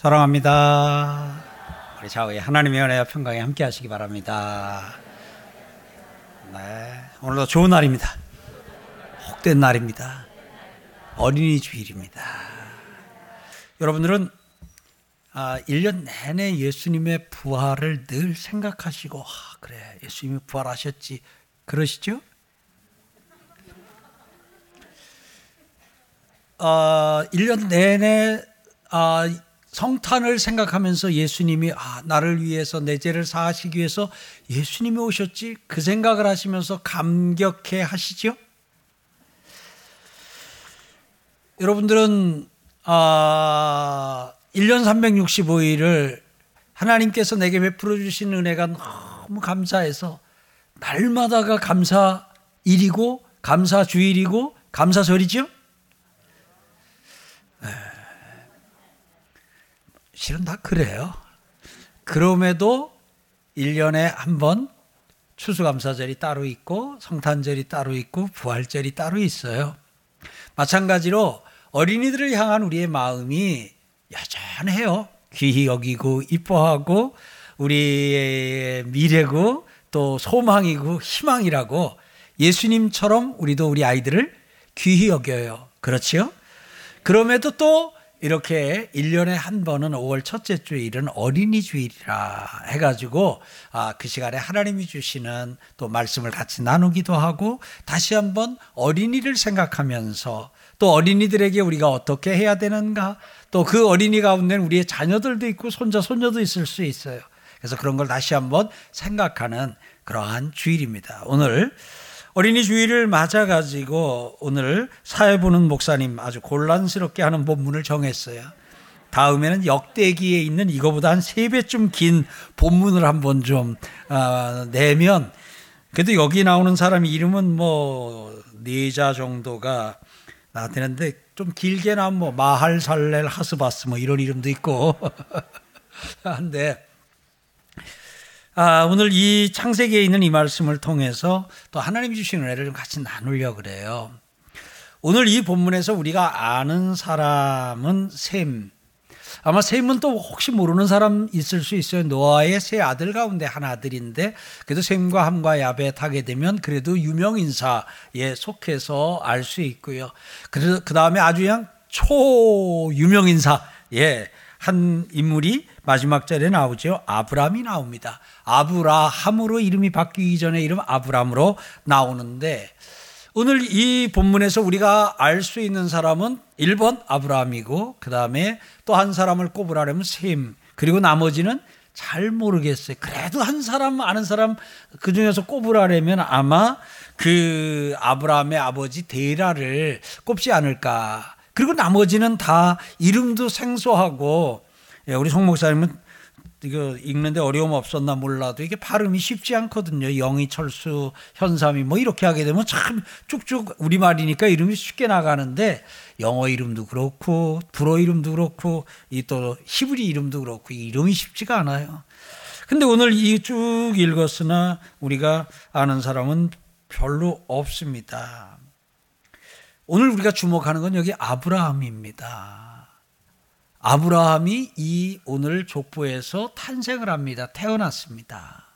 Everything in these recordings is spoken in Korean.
사랑합니다. 우리 좌우에 하나님의 은혜와 평강에 함께 하시기 바랍니다. 네. 오늘도 좋은 날입니다. 복된 날입니다. 어린이 주일입니다. 여러분들은 아, 1년 내내 예수님의 부활을 늘 생각하시고, 아, 그래, 예수님이 부활하셨지. 그러시죠? 어, 1년 내내 아, 성탄을 생각하면서 예수님이 아, 나를 위해서 내 죄를 사하시기 위해서 예수님이 오셨지 그 생각을 하시면서 감격해 하시죠? 여러분들은 아, 1년 365일을 하나님께서 내게 베풀어 주신 은혜가 너무 감사해서 날마다가 감사 일이고 감사 주일이고 감사 절이죠? 실은 다 그래요. 그럼에도 1년에 한 번 추수감사절이 따로 있고 성탄절이 따로 있고 부활절이 따로 있어요. 마찬가지로 어린이들을 향한 우리의 마음이 여전해요. 귀히 여기고 이뻐하고 우리의 미래고 또 소망이고 희망이라고 예수님처럼 우리도 우리 아이들을 귀히 여겨요. 그렇지요? 그럼에도 또 이렇게 1년에 한 번은 5월 첫째 주일은 어린이 주일이라 해가지고 아, 그 시간에 하나님이 주시는 또 말씀을 같이 나누기도 하고 다시 한번 어린이를 생각하면서 또 어린이들에게 우리가 어떻게 해야 되는가 또 그 어린이 가운데는 우리의 자녀들도 있고 손자, 손녀도 있을 수 있어요. 그래서 그런 걸 다시 한번 생각하는 그러한 주일입니다. 오늘 어린이 주일을 맞아가지고 오늘 사회 보는 목사님 아주 곤란스럽게 하는 본문을 정했어요. 다음에는 역대기에 있는 이거보다 한 세 배쯤 긴 본문을 한번 좀 어, 내면 그래도 여기 나오는 사람 이름은 뭐 네자 정도가 나타는데 좀 길게 나면 뭐 마할살렐 하스바스 뭐 이런 이름도 있고 한데 아, 오늘 이 창세기에 있는 이 말씀을 통해서 또 하나님이 주신 은혜를 좀 같이 나누려 그래요. 오늘 이 본문에서 우리가 아는 사람은 셈. 아마 셈은 또 혹시 모르는 사람 있을 수 있어요. 노아의 세 아들 가운데 한 아들인데 그래도 셈과 함과 야벳 하게 되면 그래도 유명 인사에 속해서 알 수 있고요. 그 다음에 아주 그냥 초 유명 인사 예. 한 인물이 마지막 절에 나오죠. 아브람이 나옵니다. 아브라함으로 이름이 바뀌기 전에 이름 아브람으로 나오는데 오늘 이 본문에서 우리가 알 수 있는 사람은 1번 아브라함이고 그 다음에 또 한 사람을 꼽으라면 셈 그리고 나머지는 잘 모르겠어요. 그래도 한 사람 아는 사람 그 중에서 꼽으라면 아마 그 아브라함의 아버지 데라를 꼽지 않을까. 그리고 나머지는 다 이름도 생소하고 예, 우리 송 목사님은 이거 읽는데 어려움 없었나 몰라도 이게 발음이 쉽지 않거든요. 영희, 철수, 현삼이 뭐 이렇게 하게 되면 참 쭉쭉 우리말이니까 이름이 쉽게 나가는데 영어 이름도 그렇고 불어 이름도 그렇고 이 또 히브리 이름도 그렇고 이름이 쉽지가 않아요. 근데 오늘 이 쭉 읽었으나 우리가 아는 사람은 별로 없습니다. 오늘 우리가 주목하는 건 여기 아브라함입니다. 아브라함이 이 오늘 족보에서 탄생을 합니다. 태어났습니다.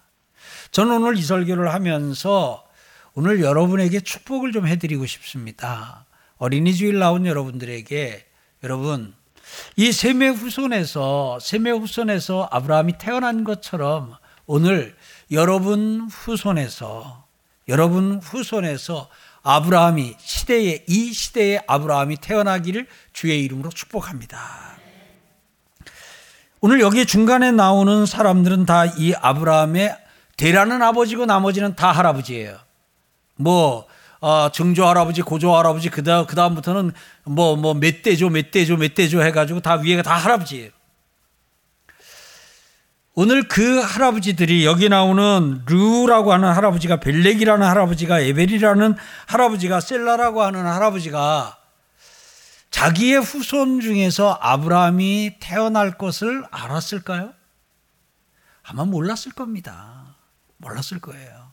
저는 오늘 이 설교를 하면서 오늘 여러분에게 축복을 좀 해드리고 싶습니다. 어린이 주일 나온 여러분들에게 여러분 이 세매 후손에서 세매 후손에서 아브라함이 태어난 것처럼 오늘 여러분 후손에서 여러분 후손에서 아브라함이 시대에 이 시대에 아브라함이 태어나기를 주의 이름으로 축복합니다. 오늘 여기 중간에 나오는 사람들은 다 이 아브라함의 대라는 아버지고 나머지는 다 할아버지예요. 뭐 어, 증조 할아버지, 고조 할아버지 그다음 그다음부터는 뭐 뭐 몇 대조 몇 대조 몇 대조 해 가지고 다 위에가 다 할아버지예요. 오늘 그 할아버지들이 여기 나오는 르라고 하는 할아버지가 벨렉이라는 할아버지가 에벨이라는 할아버지가 셀라라고 하는 할아버지가 자기의 후손 중에서 아브라함이 태어날 것을 알았을까요? 아마 몰랐을 겁니다. 몰랐을 거예요.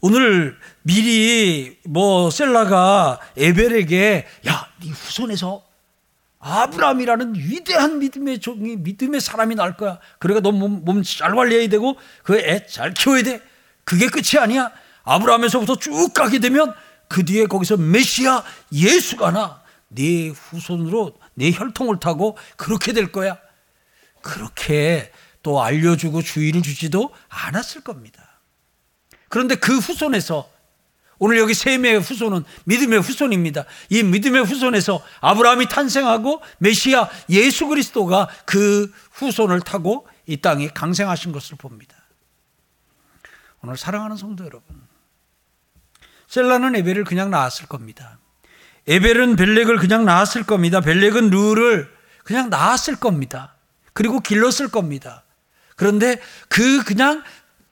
오늘 미리 뭐 셀라가 에벨에게 야, 네 후손에서 아브라함이라는 위대한 믿음의 종이 믿음의 사람이 날 거야. 그러니까 너 몸 잘 관리해야 되고 그 애 잘 키워야 돼. 그게 끝이 아니야. 아브라함에서부터 쭉 가게 되면 그 뒤에 거기서 메시아 예수가 나. 네 후손으로 네 혈통을 타고 그렇게 될 거야. 그렇게 또 알려주고 주의를 주지도 않았을 겁니다. 그런데 그 후손에서 오늘 여기 세매의 후손은 믿음의 후손입니다. 이 믿음의 후손에서 아브라함이 탄생하고 메시아 예수 그리스도가 그 후손을 타고 이 땅에 강생하신 것을 봅니다. 오늘 사랑하는 성도 여러분, 셀라는 에벨을 그냥 낳았을 겁니다. 에벨은 벨렉을 그냥 낳았을 겁니다. 벨렉은 르를 그냥 낳았을 겁니다. 그리고 길렀을 겁니다. 그런데 그 그냥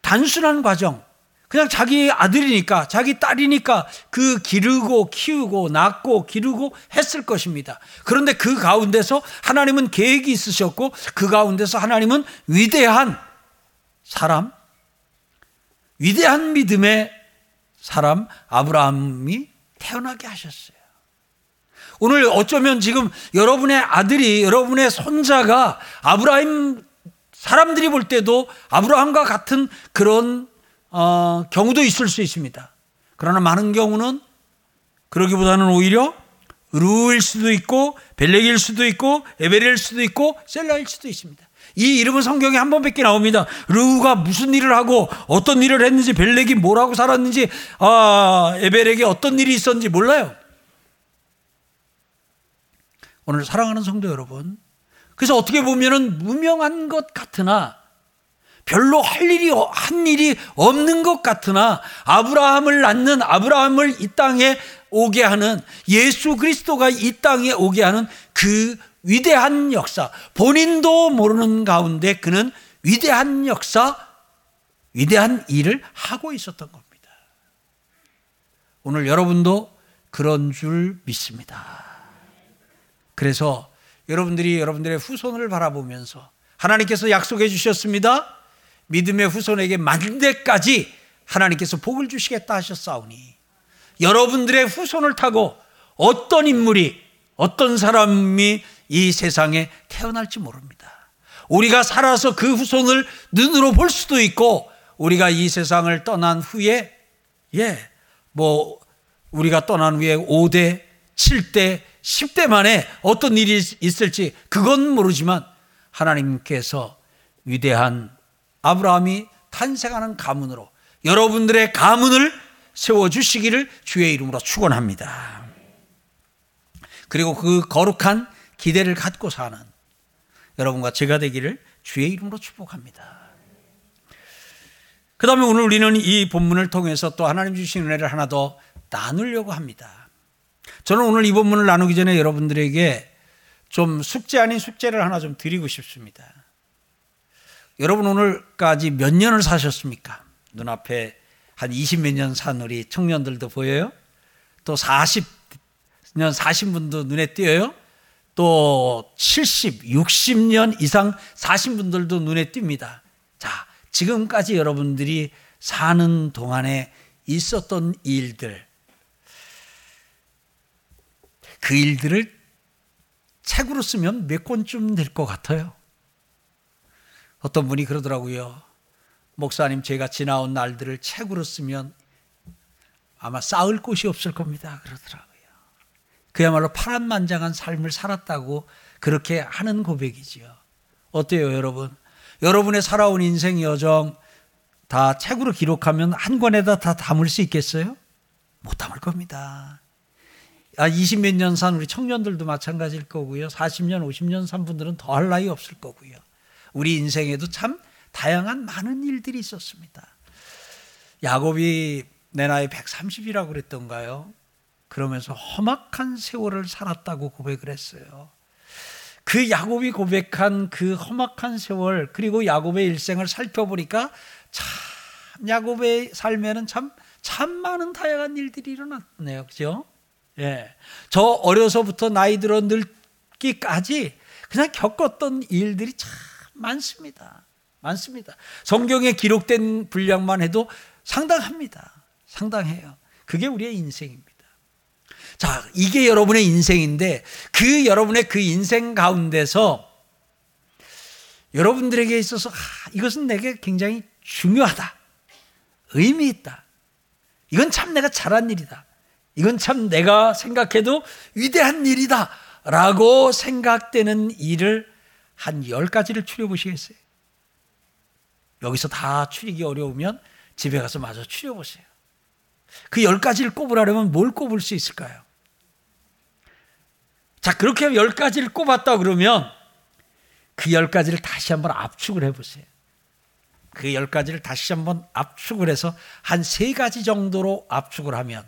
단순한 과정, 그냥 자기 아들이니까, 자기 딸이니까 그 기르고 키우고 낳고 기르고 했을 것입니다. 그런데 그 가운데서 하나님은 계획이 있으셨고 그 가운데서 하나님은 위대한 사람, 위대한 믿음의 사람 아브라함이 태어나게 하셨어요. 오늘 어쩌면 지금 여러분의 아들이 여러분의 손자가 아브라함 사람들이 볼 때도 아브라함과 같은 그런 어, 경우도 있을 수 있습니다. 그러나 많은 경우는 그러기보다는 오히려 루일 수도 있고 벨렉일 수도 있고 에베일 수도 있고 셀라일 수도 있습니다. 이 이름은 성경에 한 번밖에 나옵니다. 르우가 무슨 일을 하고 어떤 일을 했는지 벨렉이 뭐라고 살았는지 아, 에벨에게 어떤 일이 있었는지 몰라요. 오늘 사랑하는 성도 여러분, 그래서 어떻게 보면은 무명한 것 같으나 별로 할 일이 한 일이 없는 것 같으나 아브라함을 낳는 아브라함을 이 땅에 오게 하는 예수 그리스도가 이 땅에 오게 하는 그 위대한 역사 본인도 모르는 가운데 그는 위대한 역사 위대한 일을 하고 있었던 겁니다. 오늘 여러분도 그런 줄 믿습니다. 그래서 여러분들이 여러분들의 후손을 바라보면서 하나님께서 약속해 주셨습니다. 믿음의 후손에게 만대까지 하나님께서 복을 주시겠다 하셨사오니 여러분들의 후손을 타고 어떤 인물이 어떤 사람이 이 세상에 태어날지 모릅니다. 우리가 살아서 그 후손을 눈으로 볼 수도 있고 우리가 이 세상을 떠난 후에 예, 뭐 우리가 떠난 후에 5대, 7대, 10대 만에 어떤 일이 있을지 그건 모르지만 하나님께서 위대한 아브라함이 탄생하는 가문으로 여러분들의 가문을 세워 주시기를 주의 이름으로 축원합니다. 그리고 그 거룩한 기대를 갖고 사는 여러분과 제가 되기를 주의 이름으로 축복합니다. 그 다음에 오늘 우리는 이 본문을 통해서 또 하나님 주신 은혜를 하나 더 나누려고 합니다. 저는 오늘 이 본문을 나누기 전에 여러분들에게 좀 숙제 아닌 숙제를 하나 좀 드리고 싶습니다. 여러분 오늘까지 몇 년을 사셨습니까? 눈앞에 한 20몇 년 산 우리 청년들도 보여요? 또 40년 사신 분도 눈에 띄어요? 또 70, 60년 이상 사신 분들도 눈에 띕니다. 자, 지금까지 여러분들이 사는 동안에 있었던 일들, 그 일들을 책으로 쓰면 몇 권쯤 될 것 같아요? 어떤 분이 그러더라고요. 목사님, 제가 지나온 날들을 책으로 쓰면 아마 쌓을 곳이 없을 겁니다. 그러더라고요. 그야말로 파란만장한 삶을 살았다고 그렇게 하는 고백이지요. 어때요, 여러분? 여러분의 살아온 인생 여정 다 책으로 기록하면 한 권에다 다 담을 수 있겠어요? 못 담을 겁니다. 아, 20몇 년 산 우리 청년들도 마찬가지일 거고요. 40년, 50년 산 분들은 더할 나위 없을 거고요. 우리 인생에도 참 다양한 많은 일들이 있었습니다. 야곱이 내 나이 130이라고 그랬던가요? 그러면서 험악한 세월을 살았다고 고백을 했어요. 그 야곱이 고백한 그 험악한 세월 그리고 야곱의 일생을 살펴보니까 참 야곱의 삶에는 참 참 많은 다양한 일들이 일어났네요. 그죠? 예. 저 어려서부터 나이 들어 늙기까지 그냥 겪었던 일들이 참 많습니다. 많습니다. 성경에 기록된 분량만 해도 상당합니다. 상당해요. 그게 우리의 인생입니다. 자, 이게 여러분의 인생인데 그 여러분의 그 인생 가운데서 여러분들에게 있어서 아, 이것은 내게 굉장히 중요하다. 의미 있다. 이건 참 내가 잘한 일이다. 이건 참 내가 생각해도 위대한 일이다. 라고 생각되는 일을 한 10가지를 추려보시겠어요? 여기서 다 추리기 어려우면 집에 가서 마저 추려보세요. 그 10가지를 꼽으라면 뭘 꼽을 수 있을까요? 자, 그렇게 10가지를 꼽았다 그러면 그 10가지를 다시 한번 압축을 해보세요. 그 10가지를 다시 한번 압축을 해서 한 3가지 정도로 압축을 하면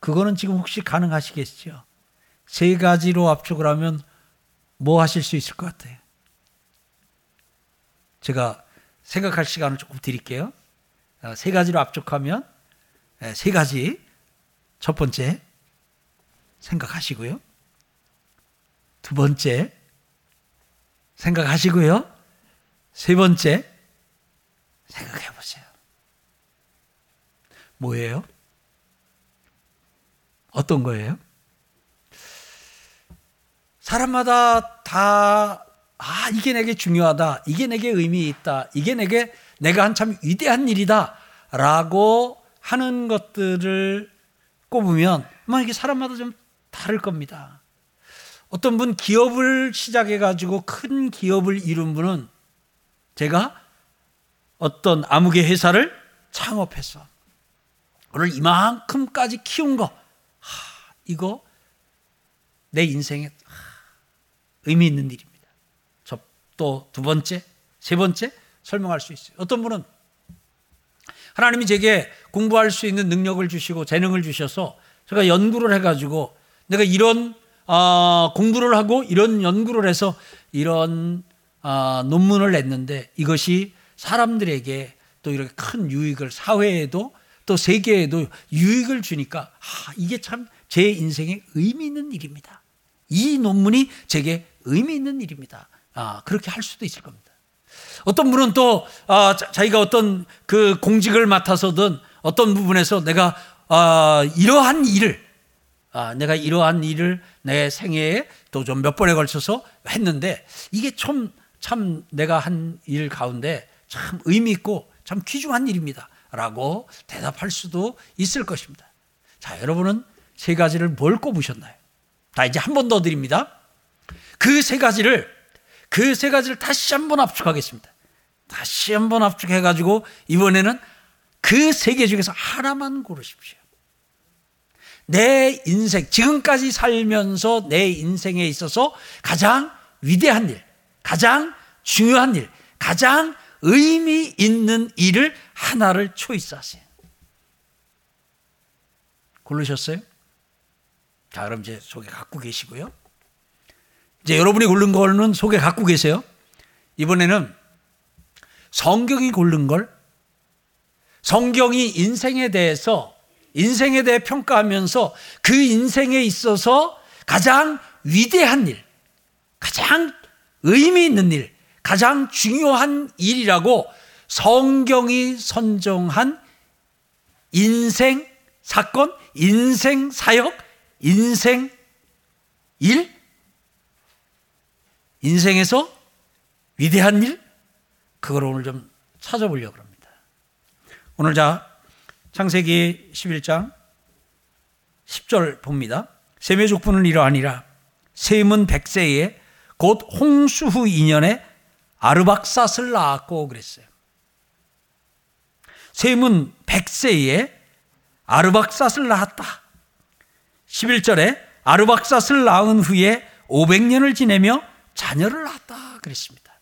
그거는 지금 혹시 가능하시겠죠? 세 가지로 압축을 하면 뭐 하실 수 있을 것 같아요? 제가 생각할 시간을 조금 드릴게요. 어, 세 가지로 압축하면 네, 세 가지. 첫 번째 생각하시고요. 두 번째 생각하시고요. 세 번째 생각해 보세요. 뭐예요? 어떤 거예요? 사람마다 다, 아, 이게 내게 중요하다. 이게 내게 의미 있다. 이게 내게 내가 한참 위대한 일이다. 라고 하는 것들을 꼽으면, 뭐 이게 사람마다 좀 다를 겁니다. 어떤 분 기업을 시작해가지고 큰 기업을 이룬 분은 제가 어떤 암흑의 회사를 창업해서 오늘 이만큼까지 키운 거, 하, 이거 내 인생에 의미 있는 일입니다. 또 두 번째, 세 번째 설명할 수 있어요. 어떤 분은 하나님이 제게 공부할 수 있는 능력을 주시고 재능을 주셔서 제가 연구를 해가지고 내가 이런 어, 공부를 하고 이런 연구를 해서 이런 어, 논문을 냈는데 이것이 사람들에게 또 이렇게 큰 유익을 사회에도 또 세계에도 유익을 주니까 아, 이게 참 제 인생에 의미 있는 일입니다. 이 논문이 제게 의미 있는 일입니다. 아, 그렇게 할 수도 있을 겁니다. 어떤 분은 또 아, 자기가 어떤 그 공직을 맡아서든 어떤 부분에서 내가 아, 이러한 일을 아, 내가 이러한 일을 내 생애에 또 좀 몇 번에 걸쳐서 했는데 이게 참, 참 내가 한 일 가운데 참 의미 있고 참 귀중한 일입니다. 라고 대답할 수도 있을 것입니다. 자, 여러분은 세 가지를 뭘 꼽으셨나요? 자, 이제 한 번 더 드립니다. 그 세 가지를, 그 세 가지를 다시 한 번 압축하겠습니다. 다시 한 번 압축해 가지고 이번에는 그 세 개 중에서 하나만 고르십시오. 내 인생, 지금까지 살면서 내 인생에 있어서 가장 위대한 일, 가장 중요한 일, 가장 의미 있는 일을 하나를 초이스하세요. 고르셨어요? 자, 그럼 이제 속에 갖고 계시고요. 이제 여러분이 고른 거는 속에 갖고 계세요. 이번에는 성경이 고른 걸 성경이 인생에 대해서 인생에 대해 평가하면서 그 인생에 있어서 가장 위대한 일, 가장 의미 있는 일, 가장 중요한 일이라고 성경이 선정한 인생 사건, 인생 사역, 인생 일, 인생에서 위대한 일, 그걸 오늘 좀 찾아보려고 합니다. 오늘 자, 창세기 11장 10절 봅니다. 셈의 족보는 이러하니라. 셈은 백세에 곧 홍수 후 2년에 아르박삿을 낳았고 그랬어요. 셈은 백세에 아르박삿을 낳았다. 11절에 아르박삿을 낳은 후에 500년을 지내며 자녀를 낳았다 그랬습니다.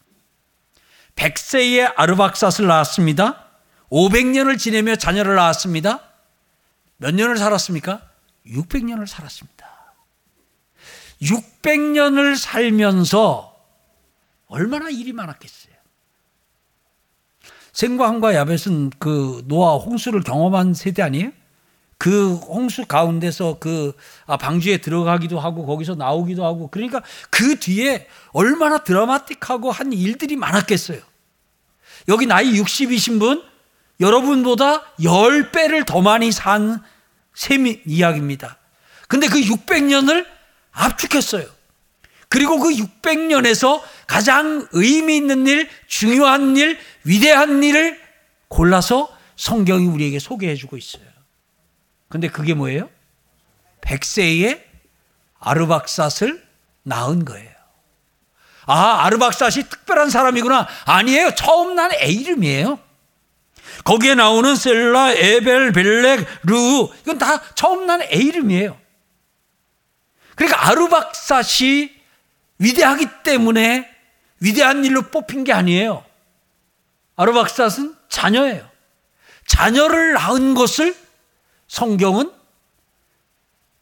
백세에 아르박삿을 낳았습니다. 500년을 지내며 자녀를 낳았습니다. 몇 년을 살았습니까? 600년을 살았습니다. 600년을 살면서 얼마나 일이 많았겠어요. 생과 함과 야벳은 그 노아 홍수를 경험한 세대 아니에요? 그 홍수 가운데서 그 아, 방주에 들어가기도 하고 거기서 나오기도 하고 그러니까 그 뒤에 얼마나 드라마틱하고 한 일들이 많았겠어요. 여기 나이 60이신 분 여러분보다 10배를 더 많이 산 셈 이야기입니다. 근데 그 600년을 압축했어요. 그리고 그 600년에서 가장 의미 있는 일, 중요한 일, 위대한 일을 골라서 성경이 우리에게 소개해 주고 있어요. 근데 그게 뭐예요? 100세의 아르박삿을 낳은 거예요. 아, 아르박삿이 특별한 사람이구나. 아니에요. 처음 난 애 이름이에요. 거기에 나오는 셀라, 에벨, 벨렉, 루, 이건 다 처음 난 애 이름이에요. 그러니까 아르박삿이 위대하기 때문에 위대한 일로 뽑힌 게 아니에요. 아르박삿은 자녀예요. 자녀를 낳은 것을 성경은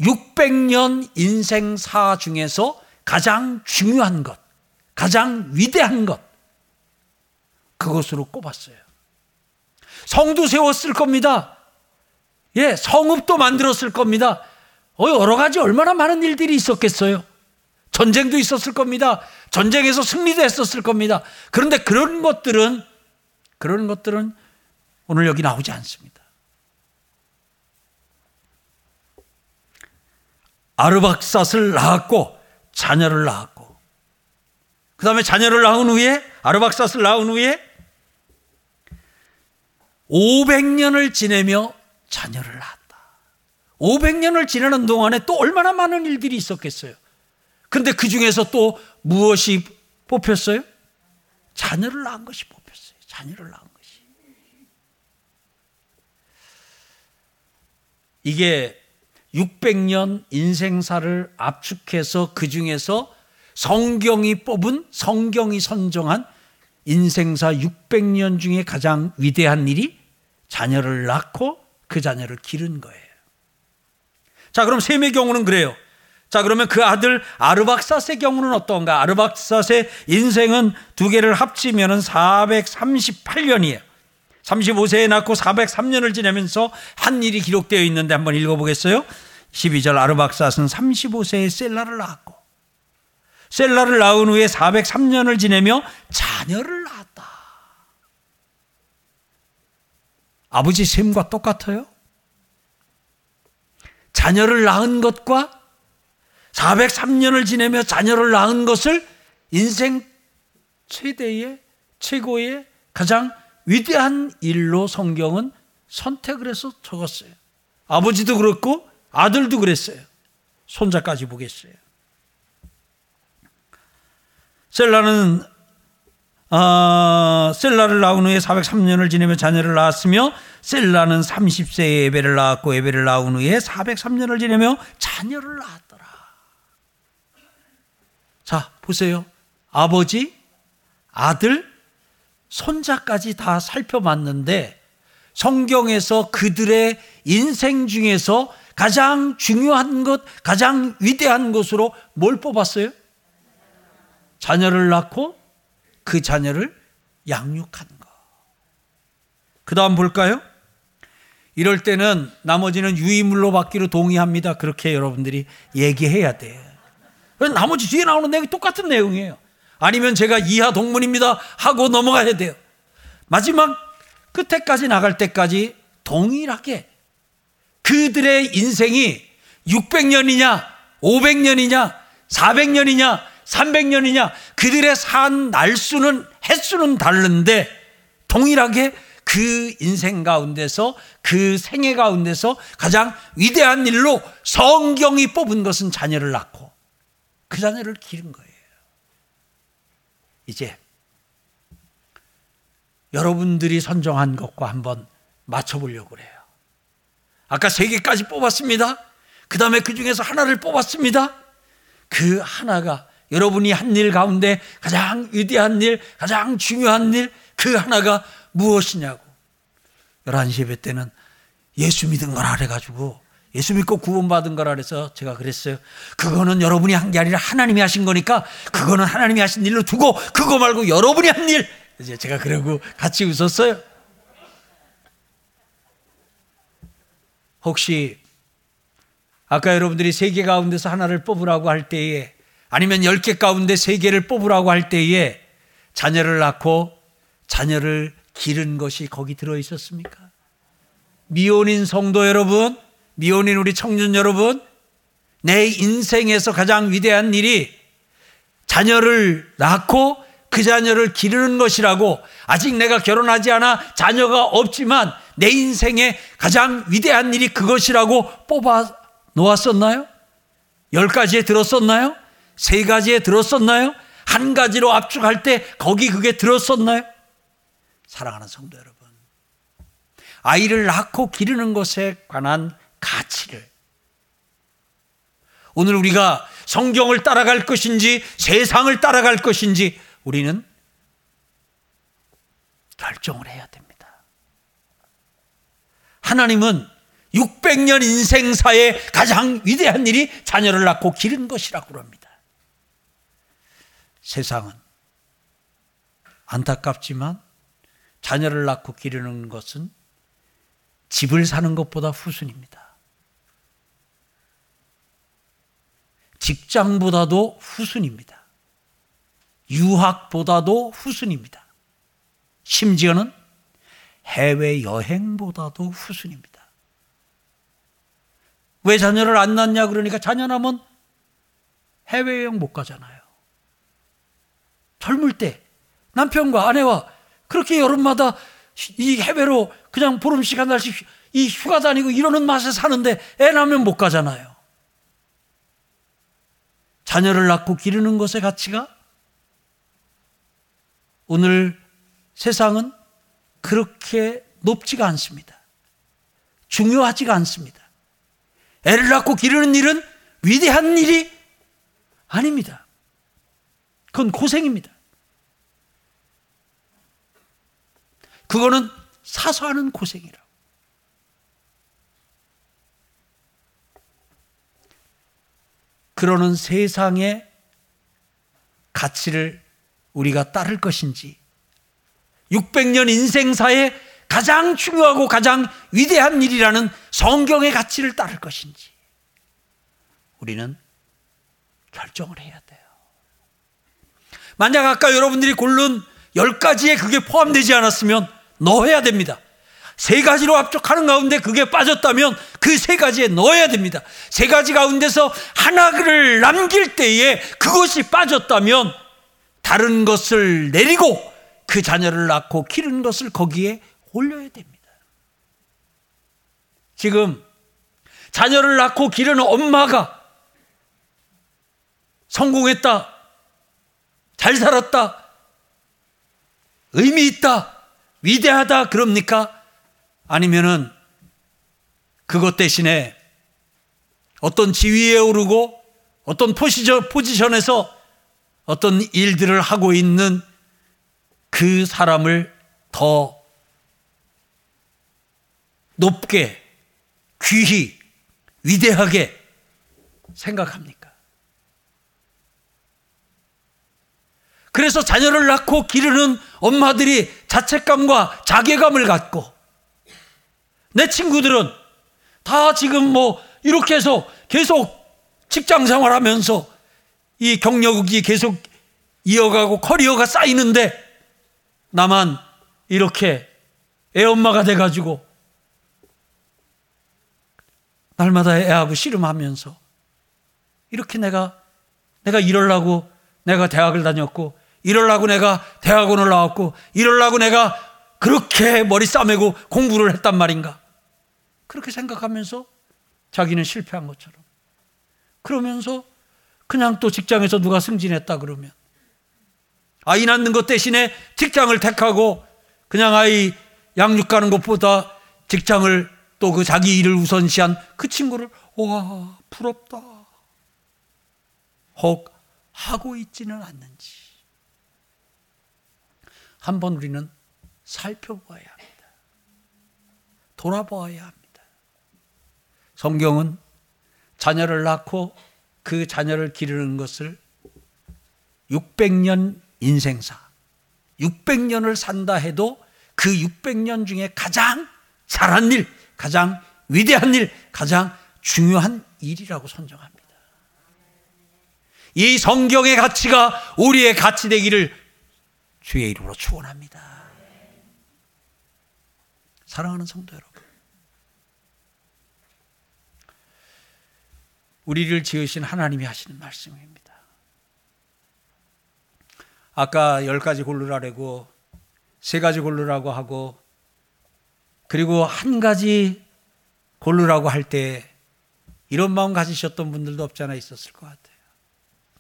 600년 인생사 중에서 가장 중요한 것, 가장 위대한 것, 그것으로 꼽았어요. 성도 세웠을 겁니다. 예, 성읍도 만들었을 겁니다. 어, 여러 가지 얼마나 많은 일들이 있었겠어요. 전쟁도 있었을 겁니다. 전쟁에서 승리도 했었을 겁니다. 그런데 그런 것들은, 그런 것들은 오늘 여기 나오지 않습니다. 아르박삿을 낳았고 자녀를 낳았고 그 다음에 자녀를 낳은 후에 아르박삿을 낳은 후에 500년을 지내며 자녀를 낳았다. 500년을 지내는 동안에 또 얼마나 많은 일들이 있었겠어요. 근데 그 중에서 또 무엇이 뽑혔어요? 자녀를 낳은 것이 뽑혔어요. 자녀를 낳은 것이. 이게 600년 인생사를 압축해서 그 중에서 성경이 뽑은 성경이 선정한 인생사 600년 중에 가장 위대한 일이 자녀를 낳고 그 자녀를 기른 거예요. 자, 그럼 셈의 경우는 그래요. 자, 그러면 그 아들 아르박사스의 경우는 어떤가? 아르박사스의 인생은 두 개를 합치면 438년이에요. 35세에 낳고 403년을 지내면서 한 일이 기록되어 있는데 한번 읽어보겠어요? 12절 아르박삿은 35세에 셀라를 낳았고 셀라를 낳은 후에 403년을 지내며 자녀를 낳았다. 아버지 셈과 똑같아요? 자녀를 낳은 것과 403년을 지내며 자녀를 낳은 것을 인생 최대의 최고의 가장 위대한 일로 성경은 선택을 해서 적었어요. 아버지도 그렇고 아들도 그랬어요. 손자까지 보겠어요. 셀라는 어, 셀라를 낳은 후에 403년을 지내며 자녀를 낳았으며 셀라는 30세에 에벨을 낳았고 에벨을 낳은 후에 403년을 지내며 자녀를 낳았더라. 자, 보세요. 아버지, 아들, 손자까지 다 살펴봤는데 성경에서 그들의 인생 중에서 가장 중요한 것, 가장 위대한 것으로 뭘 뽑았어요? 자녀를 낳고 그 자녀를 양육한 것. 그 다음 볼까요? 이럴 때는 나머지는 유의물로 받기로 동의합니다. 그렇게 여러분들이 얘기해야 돼. 나머지 뒤에 나오는 내용이 똑같은 내용이에요. 아니면 제가 이하 동문입니다 하고 넘어가야 돼요. 마지막 끝에까지 나갈 때까지 동일하게 그들의 인생이 600년이냐, 500년이냐, 400년이냐, 300년이냐, 그들의 산 날수는, 횟수는 다른데, 동일하게 그 인생 가운데서, 그 생애 가운데서 가장 위대한 일로 성경이 뽑은 것은 자녀를 낳고, 그 자녀를 기른 거예요. 이제 여러분들이 선정한 것과 한번 맞춰보려고 그래요. 아까 세 개까지 뽑았습니다. 그 다음에 그 중에서 하나를 뽑았습니다. 그 하나가 여러분이 한 일 가운데 가장 위대한 일, 가장 중요한 일, 그 하나가 무엇이냐고. 11시 예배 때는 예수 믿은 거라 그래가지고 예수 믿고 구원받은 거라 그래서 제가 그랬어요. 그거는 여러분이 한 게 아니라 하나님이 하신 거니까 그거는 하나님이 하신 일로 두고 그거 말고 여러분이 한 일. 이제 제가 그러고 같이 웃었어요. 혹시 아까 여러분들이 세 개 가운데서 하나를 뽑으라고 할 때에 아니면 열 개 가운데 세 개를 뽑으라고 할 때에 자녀를 낳고 자녀를 기른 것이 거기 들어 있었습니까? 미혼인 성도 여러분, 미혼인 우리 청년 여러분, 내 인생에서 가장 위대한 일이 자녀를 낳고 그 자녀를 기르는 것이라고 아직 내가 결혼하지 않아 자녀가 없지만 내 인생의 가장 위대한 일이 그것이라고 뽑아 놓았었나요? 열 가지에 들었었나요? 세 가지에 들었었나요? 한 가지로 압축할 때 거기 그게 들었었나요? 사랑하는 성도 여러분. 아이를 낳고 기르는 것에 관한 가치를 오늘 우리가 성경을 따라갈 것인지 세상을 따라갈 것인지 우리는 결정을 해야 됩니다. 하나님은 600년 인생사의 가장 위대한 일이 자녀를 낳고 기른 것이라고 합니다. 세상은 안타깝지만 자녀를 낳고 기르는 것은 집을 사는 것보다 후순입니다. 직장보다도 후순입니다. 유학보다도 후순입니다. 심지어는 해외 여행보다도 후순입니다. 왜 자녀를 안 낳냐 그러니까 자녀 나면 해외여행 못 가잖아요. 젊을 때 남편과 아내와 그렇게 여름마다 이 해외로 그냥 보름씩 한 달씩 이 휴가 다니고 이러는 맛에 사는데 애 낳으면 못 가잖아요. 자녀를 낳고 기르는 것의 가치가 오늘 세상은 그렇게 높지가 않습니다. 중요하지가 않습니다. 애를 낳고 기르는 일은 위대한 일이 아닙니다. 그건 고생입니다. 그거는 사소하는 고생이라. 그러는 세상의 가치를 우리가 따를 것인지 600년 인생사에 가장 중요하고 가장 위대한 일이라는 성경의 가치를 따를 것인지 우리는 결정을 해야 돼요. 만약 아까 여러분들이 고른 10가지에 그게 포함되지 않았으면 넣어야 됩니다. 세 가지로 압축하는 가운데 그게 빠졌다면 그 세 가지에 넣어야 됩니다. 세 가지 가운데서 하나를 남길 때에 그것이 빠졌다면 다른 것을 내리고 그 자녀를 낳고 기르는 것을 거기에 올려야 됩니다. 지금 자녀를 낳고 기르는 엄마가 성공했다, 잘 살았다, 의미 있다, 위대하다, 그럽니까? 아니면은 그것 대신에 어떤 지위에 오르고 어떤 포지션, 포지션에서 어떤 일들을 하고 있는 그 사람을 더 높게, 귀히, 위대하게 생각합니까? 그래서 자녀를 낳고 기르는 엄마들이 자책감과 자괴감을 갖고 내 친구들은 다 지금 뭐 이렇게 해서 계속 직장 생활하면서 이 경력이 계속 이어가고 커리어가 쌓이는데 나만 이렇게 애엄마가 돼가지고 날마다 애하고 씨름하면서 이렇게 내가 내가 이럴라고 내가 대학을 다녔고 이럴라고 내가 대학원을 나왔고 이럴라고 내가 그렇게 머리 싸매고 공부를 했단 말인가? 그렇게 생각하면서 자기는 실패한 것처럼 그러면서 그냥 또 직장에서 누가 승진했다 그러면 아이 낳는 것 대신에 직장을 택하고 그냥 아이 양육 가는 것보다 직장을 또 그 자기 일을 우선시한 그 친구를 와 부럽다. 혹 하고 있지는 않는지 한번 우리는 살펴보아야 합니다. 돌아보아야 합니다. 성경은 자녀를 낳고 그 자녀를 기르는 것을 600년 인생사, 600년을 산다 해도 그 600년 중에 가장 잘한 일, 가장 위대한 일, 가장 중요한 일이라고 선정합니다. 이 성경의 가치가 우리의 가치 되기를 주의 이름으로 축원합니다. 사랑하는 성도 여러분. 우리를 지으신 하나님이 하시는 말씀입니다. 아까 열 가지 고르라고 세 가지 고르라고 하고 그리고 한 가지 고르라고 할 때 이런 마음 가지셨던 분들도 없잖아 있었을 것 같아요.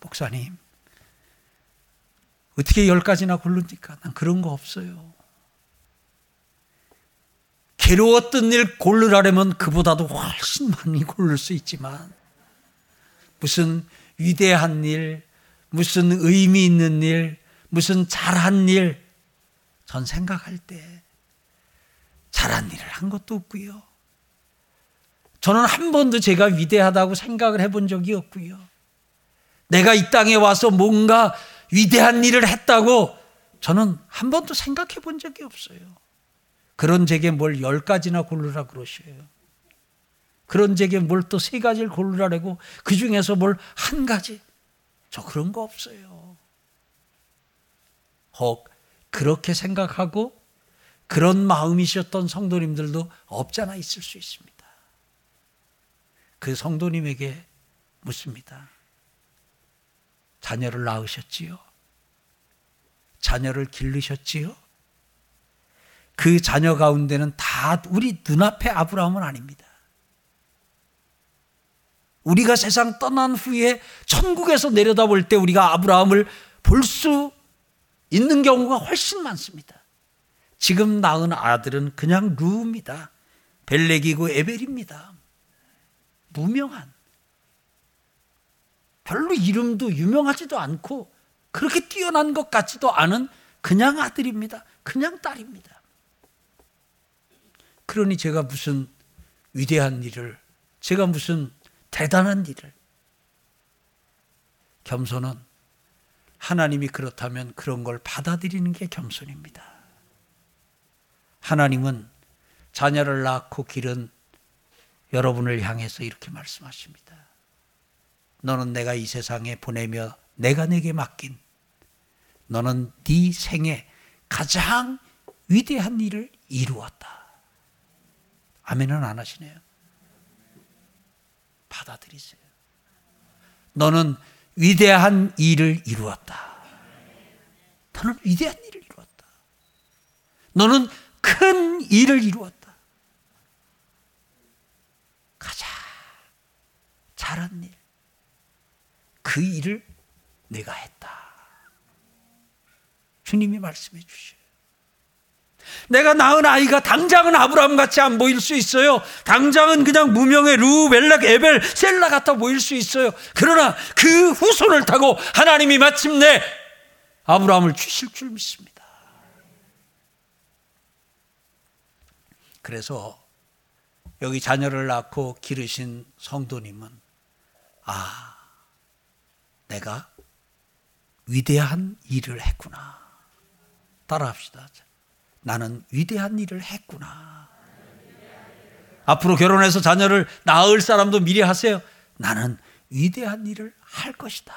목사님, 어떻게 열 가지나 고릅니까? 난 그런 거 없어요. 괴로웠던 일 고르라면 그보다도 훨씬 많이 고를 수 있지만 무슨 위대한 일, 무슨 의미 있는 일, 무슨 잘한 일, 전 생각할 때 잘한 일을 한 것도 없고요. 저는 한 번도 제가 위대하다고 생각을 해본 적이 없고요. 내가 이 땅에 와서 뭔가 위대한 일을 했다고 저는 한 번도 생각해 본 적이 없어요. 그런 제게 뭘 열 가지나 고르라 그러셔요. 그런 제게 뭘 또 세 가지를 고르라고 그 중에서 뭘 한 가지. 저 그런 거 없어요. 혹 그렇게 생각하고 그런 마음이셨던 성도님들도 없잖아 있을 수 있습니다. 그 성도님에게 묻습니다. 자녀를 낳으셨지요? 자녀를 기르셨지요? 그 자녀 가운데는 다 우리 눈앞에 아브라함은 아닙니다. 우리가 세상 떠난 후에 천국에서 내려다볼 때 우리가 아브라함을 볼 수 있는 경우가 훨씬 많습니다. 지금 낳은 아들은 그냥 루입니다. 벨렉이고 에벨입니다. 무명한. 별로 이름도 유명하지도 않고 그렇게 뛰어난 것 같지도 않은 그냥 아들입니다. 그냥 딸입니다. 그러니 제가 무슨 위대한 일을, 제가 무슨 대단한 일을, 겸손은 하나님이 그렇다면 그런 걸 받아들이는 게 겸손입니다. 하나님은 자녀를 낳고 기른 여러분을 향해서 이렇게 말씀하십니다. 너는 내가 이 세상에 보내며 내가 내게 맡긴 너는 네 생에 가장 위대한 일을 이루었다. 아멘은 안 하시네요. 받아들이세요. 너는 위대한 일을 이루었다. 너는 위대한 일을 이루었다. 너는 큰 일을 이루었다. 가자. 잘한 일. 그 일을 내가 했다. 주님이 말씀해 주셔요. 내가 낳은 아이가 당장은 아브라함 같이 안 보일 수 있어요. 당장은 그냥 무명의 루, 벨락, 에벨, 셀라 같아 보일 수 있어요. 그러나 그 후손을 타고 하나님이 마침내 아브라함을 주실 줄 믿습니다. 그래서 여기 자녀를 낳고 기르신 성도님은 아, 내가 위대한 일을 했구나. 따라합시다. 나는 위대한 일을 했구나. 앞으로 결혼해서 자녀를 낳을 사람도 미리 하세요. 나는 위대한 일을 할 것이다.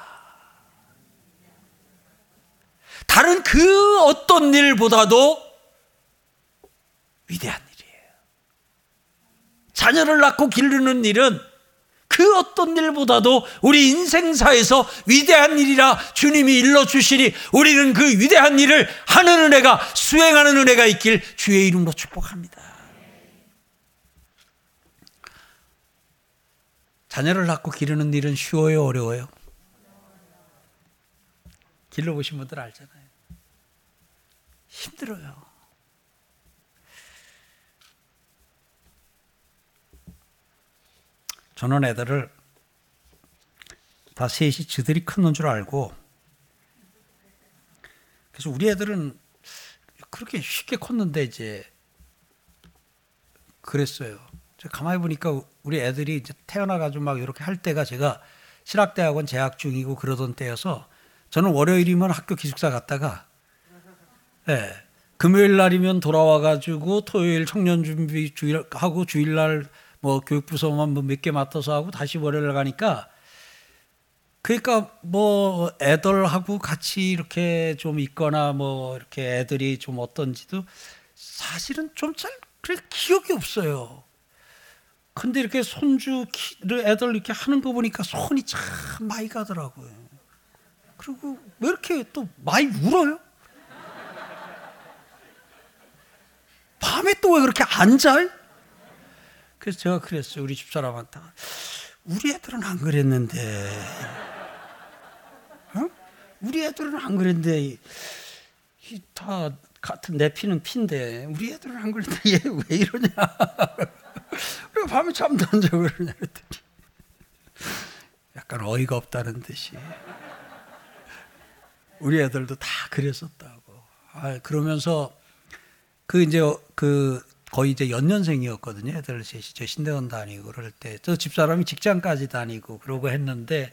다른 그 어떤 일보다도 위대한 일이에요. 자녀를 낳고 기르는 일은 그 어떤 일보다도 우리 인생사에서 위대한 일이라 주님이 일러주시니 우리는 그 위대한 일을 하는 은혜가 수행하는 은혜가 있길 주의 이름으로 축복합니다. 자녀를 낳고 기르는 일은 쉬워요, 어려워요? 길러보신 분들 알잖아요. 힘들어요. 저는 애들을 다 셋이 지들이 크는 줄 알고 그래서 우리 애들은 그렇게 쉽게 컸는데 이제 그랬어요. 가만히 보니까 우리 애들이 이제 태어나가지고 막 이렇게 할 때가 제가 실학대학원 재학 중이고 그러던 때여서 저는 월요일이면 학교 기숙사 갔다가 예, 네, 금요일 날이면 돌아와가지고 토요일 청년 준비 주일 하고 주일 날 뭐 교육부서만 뭐 몇 개 맡아서 하고 다시 월요일 가니까 그러니까 뭐 애들하고 같이 이렇게 좀 있거나 뭐 이렇게 애들이 좀 어떤지도 사실은 좀 잘 그래 기억이 없어요. 근데 이렇게 손주 키를 애들 이렇게 하는 거 보니까 손이 참 많이 가더라고요. 그리고 왜 이렇게 또 많이 울어요? 밤에 또 왜 그렇게 앉아요? 그래서 제가 그랬어요. 우리 집사람한테. 우리 애들은 안 그랬는데. 어? 우리 애들은 안 그랬는데. 다 같은 내 피는 피인데 우리 애들은 안 그랬는데 얘 왜 이러냐. 왜 밤에 잠도 안 자고 그러냐 그랬더니 약간 어이가 없다는 듯이 우리 애들도 다 그랬었다고. 아, 그러면서 그 이제 그 거의 이제 연년생이었거든요. 애들 셋이 저 신대원 다니고 그럴 때 저 집사람이 직장까지 다니고 그러고 했는데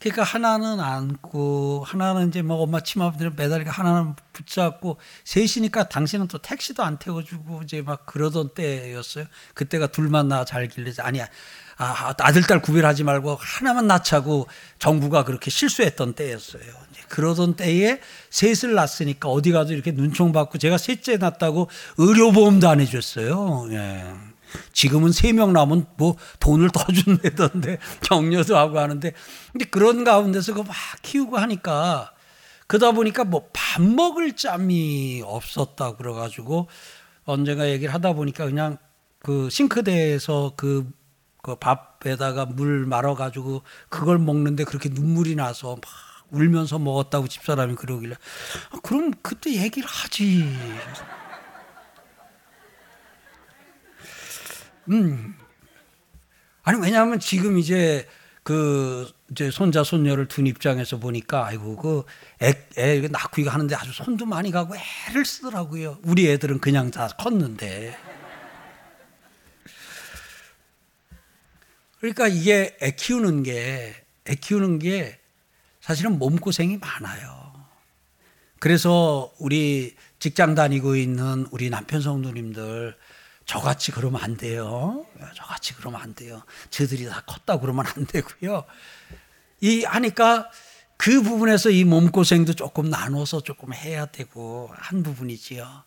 그러니까 하나는 안고 하나는 이제 뭐 엄마 치마에 매달리고 하나는 붙잡고 셋이니까 당신은 또 택시도 안 태워주고 이제 막 그러던 때였어요. 그때가 둘만 나 잘길래 아니야. 아, 아들, 딸 구별하지 말고 하나만 낳자고 정부가 그렇게 실수했던 때였어요. 그러던 때에 셋을 낳았으니까 어디 가도 이렇게 눈총 받고 제가 셋째 낳았다고 의료보험도 안 해줬어요. 예. 지금은 세 명 남은 뭐 돈을 더 준다던데 격려도 하고 하는데 근데 그런 가운데서 그막 키우고 하니까 그러다 보니까 뭐 밥 먹을 짬이 없었다 그래가지고 언젠가 얘기를 하다 보니까 그냥 그 싱크대에서 그, 그 밥에다가 물 말아 가지고 그걸 먹는데 그렇게 눈물이 나서 막 울면서 먹었다고 집사람이 그러길래 아, 그럼 그때 얘기를 하지. 음. 아니 왜냐하면 지금 이제 그 이제 손자 손녀를 둔 입장에서 보니까 아이고 그애 낳고 이거 하는데 아주 손도 많이 가고 애를 쓰더라고요. 우리 애들은 그냥 다 컸는데. 그러니까 이게 애 키우는 게 애 키우는 게 사실은 몸고생이 많아요. 그래서 우리 직장 다니고 있는 우리 남편 성도님들 저같이 그러면 안 돼요. 저같이 그러면 안 돼요. 저들이 다 컸다고 그러면 안 되고요. 이 하니까 그 부분에서 이 몸고생도 조금 나눠서 조금 해야 되고 한 부분이지요.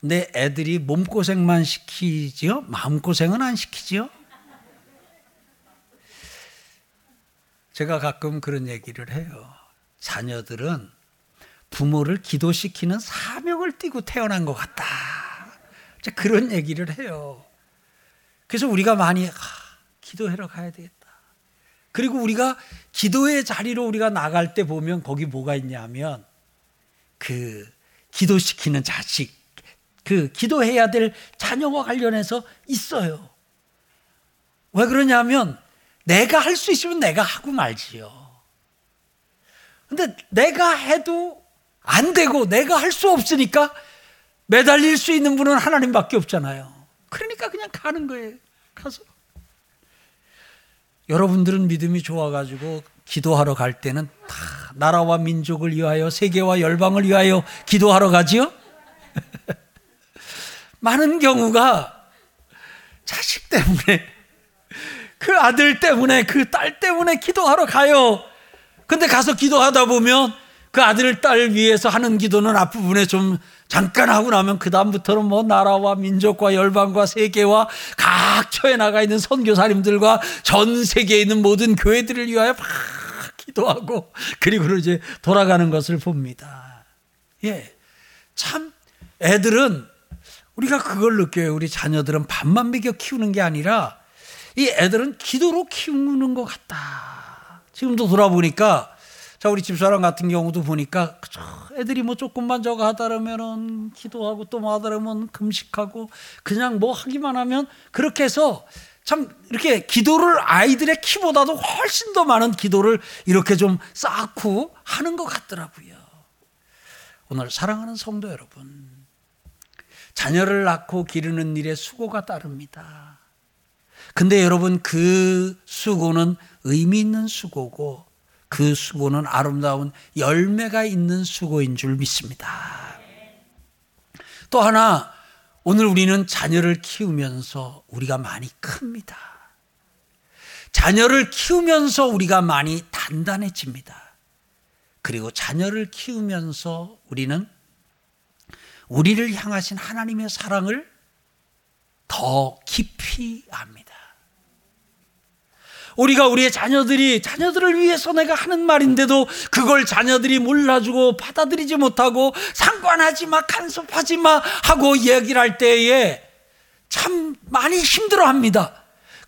근데 애들이 몸고생만 시키지요? 마음고생은 안 시키지요? 제가 가끔 그런 얘기를 해요. 자녀들은 부모를 기도시키는 사명을 띠고 태어난 것 같다. 그런 얘기를 해요. 그래서 우리가 많이 아, 기도하러 가야 되겠다. 그리고 우리가 기도의 자리로 우리가 나갈 때 보면 거기 뭐가 있냐면 그 기도시키는 자식, 그 기도해야 될 자녀와 관련해서 있어요. 왜 그러냐면 내가 할 수 있으면 내가 하고 말지요. 근데 내가 해도 안 되고 내가 할 수 없으니까 매달릴 수 있는 분은 하나님밖에 없잖아요. 그러니까 그냥 가는 거예요. 가서. 여러분들은 믿음이 좋아가지고 기도하러 갈 때는 다 나라와 민족을 위하여 세계와 열방을 위하여 기도하러 가지요? 많은 경우가 자식 때문에 그 아들 때문에 그 딸 때문에 기도하러 가요. 근데 가서 기도하다 보면 그 아들 딸 위해서 하는 기도는 앞부분에 좀 잠깐 하고 나면 그 다음부터는 뭐 나라와 민족과 열방과 세계와 각 처에 나가 있는 선교사님들과 전 세계에 있는 모든 교회들을 위하여 막 기도하고 그리고 이제 돌아가는 것을 봅니다. 예. 참 애들은 우리가 그걸 느껴요. 우리 자녀들은 밥만 먹여 키우는 게 아니라 이 애들은 기도로 키우는 것 같다. 지금도 돌아보니까 자 우리 집사람 같은 경우도 보니까 애들이 뭐 조금만 저거 하다라면은 기도하고 또 뭐 하다라면 금식하고 그냥 뭐 하기만 하면 그렇게 해서 참 이렇게 기도를 아이들의 키보다도 훨씬 더 많은 기도를 이렇게 좀 쌓고 하는 것 같더라고요. 오늘 사랑하는 성도 여러분, 자녀를 낳고 기르는 일에 수고가 따릅니다. 근데 여러분 그 수고는 의미 있는 수고고 그 수고는 아름다운 열매가 있는 수고인 줄 믿습니다. 또 하나 오늘 우리는 자녀를 키우면서 우리가 많이 큽니다. 자녀를 키우면서 우리가 많이 단단해집니다. 그리고 자녀를 키우면서 우리는 우리를 향하신 하나님의 사랑을 더 깊이 압니다. 우리가 우리의 자녀들이 자녀들을 위해서 내가 하는 말인데도 그걸 자녀들이 몰라주고 받아들이지 못하고 상관하지 마 간섭하지 마 하고 얘기를 할 때에 참 많이 힘들어 합니다.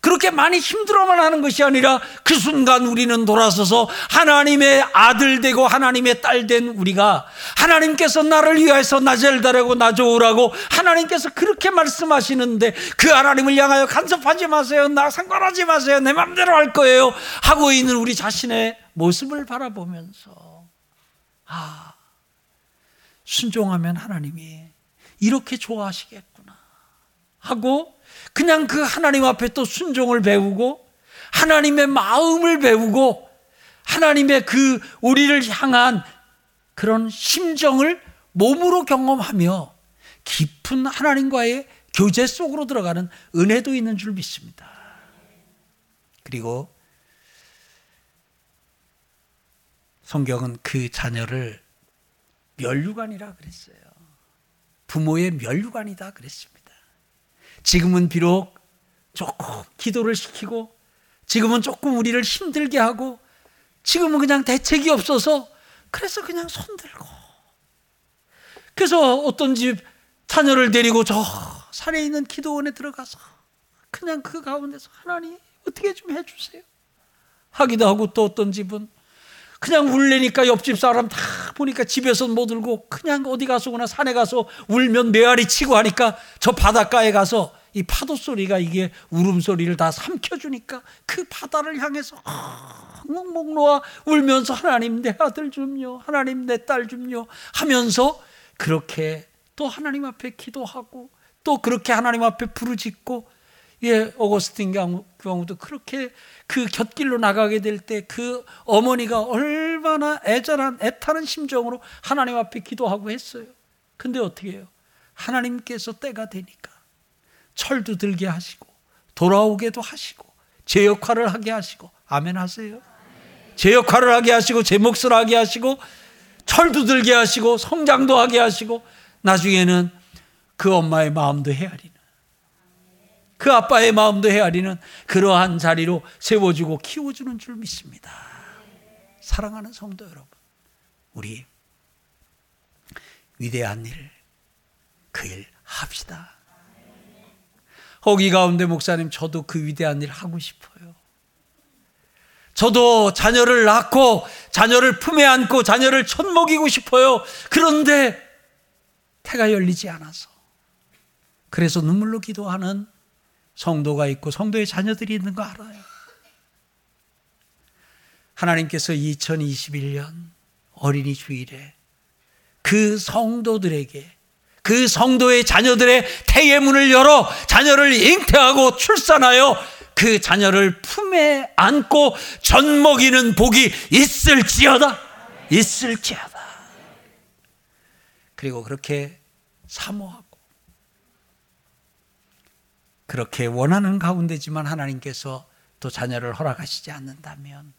그렇게 많이 힘들어만 하는 것이 아니라 그 순간 우리는 돌아서서 하나님의 아들 되고 하나님의 딸 된 우리가 하나님께서 나를 위하여서 나젤 다라고 나 좋으라고 하나님께서 그렇게 말씀하시는데 그 하나님을 향하여 간섭하지 마세요. 나 상관하지 마세요. 내 마음대로 할 거예요. 하고 있는 우리 자신의 모습을 바라보면서 아 순종하면 하나님이 이렇게 좋아하시겠구나 하고 그냥 그 하나님 앞에 또 순종을 배우고 하나님의 마음을 배우고 하나님의 그 우리를 향한 그런 심정을 몸으로 경험하며 깊은 하나님과의 교제 속으로 들어가는 은혜도 있는 줄 믿습니다. 그리고 성경은 그 자녀를 멸류관이라 그랬어요. 부모의 멸류관이다 그랬습니다. 지금은 비록 조금 기도를 시키고 지금은 조금 우리를 힘들게 하고 지금은 그냥 대책이 없어서 그래서 그냥 손들고. 그래서 어떤 집 자녀를 데리고 저 산에 있는 기도원에 들어가서 그냥 그 가운데서 하나님 어떻게 좀 해주세요? 하기도 하고 또 어떤 집은 그냥 울래니까 옆집 사람 다 보니까 집에서 못 울고 그냥 어디 가서거나. 산에 가서 울면 메아리 치고 하니까 저 바닷가에 가서 이 파도 소리가 이게 울음소리를 다 삼켜주니까 그 바다를 향해서 멍멍 놓아 울면서 하나님 내 아들 좀요. 하나님 내 딸 좀요. 하면서 그렇게 또 하나님 앞에 기도하고 또 그렇게 하나님 앞에 부르짖고 예, 어거스틴 경우도 그렇게 그 곁길로 나가게 될 때 그 어머니가 얼마나 애절한 애타는 심정으로 하나님 앞에 기도하고 했어요. 근데 어떻게 해요? 하나님께서 때가 되니까 철도 들게 하시고 돌아오게도 하시고 제 역할을 하게 하시고 아멘 하세요. 제 역할을 하게 하시고 제 몫을 하게 하시고 철도 들게 하시고 성장도 하게 하시고 나중에는 그 엄마의 마음도 헤아리는 그 아빠의 마음도 헤아리는 그러한 자리로 세워주고 키워주는 줄 믿습니다. 사랑하는 성도 여러분, 우리 위대한 일, 그 일 합시다. 거기 가운데 목사님, 저도 그 위대한 일 하고 싶어요. 저도 자녀를 낳고 자녀를 품에 안고 자녀를 젖먹이고 싶어요. 그런데 태가 열리지 않아서. 그래서 눈물로 기도하는 성도가 있고 성도의 자녀들이 있는 거 알아요. 하나님께서 2021년 어린이 주일에 그 성도들에게 그 성도의 자녀들의 태의 문을 열어 자녀를 잉태하고 출산하여 그 자녀를 품에 안고 젖 먹이는 복이 있을지어다. 있을지어다. 그리고 그렇게 사모하고 그렇게 원하는 가운데지만 하나님께서 또 자녀를 허락하시지 않는다면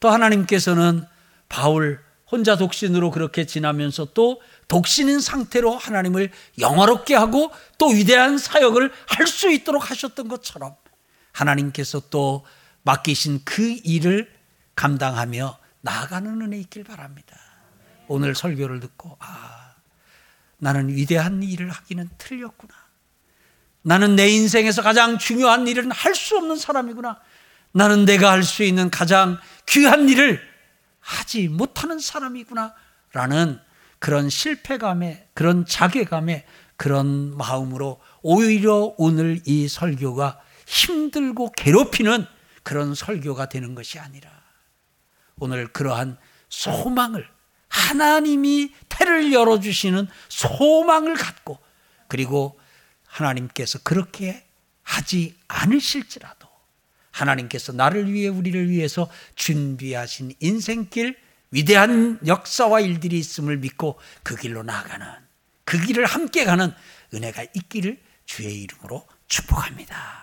또 하나님께서는 바울 혼자 독신으로 그렇게 지나면서 또 독신인 상태로 하나님을 영화롭게 하고 또 위대한 사역을 할 수 있도록 하셨던 것처럼 하나님께서 또 맡기신 그 일을 감당하며 나아가는 은혜 있길 바랍니다. 오늘 설교를 듣고 아 나는 위대한 일을 하기는 틀렸구나. 나는 내 인생에서 가장 중요한 일은 할 수 없는 사람이구나. 나는 내가 할 수 있는 가장 귀한 일을 하지 못하는 사람이구나. 라는 그런 실패감에, 그런 자괴감에, 그런 마음으로 오히려 오늘 이 설교가 힘들고 괴롭히는 그런 설교가 되는 것이 아니라 오늘 그러한 소망을 하나님이 태를 열어주시는 소망을 갖고 그리고 하나님께서 그렇게 하지 않으실지라도 하나님께서 나를 위해 우리를 위해서 준비하신 인생길 위대한 역사와 일들이 있음을 믿고 그 길로 나아가는 그 길을 함께 가는 은혜가 있기를 주의 이름으로 축복합니다.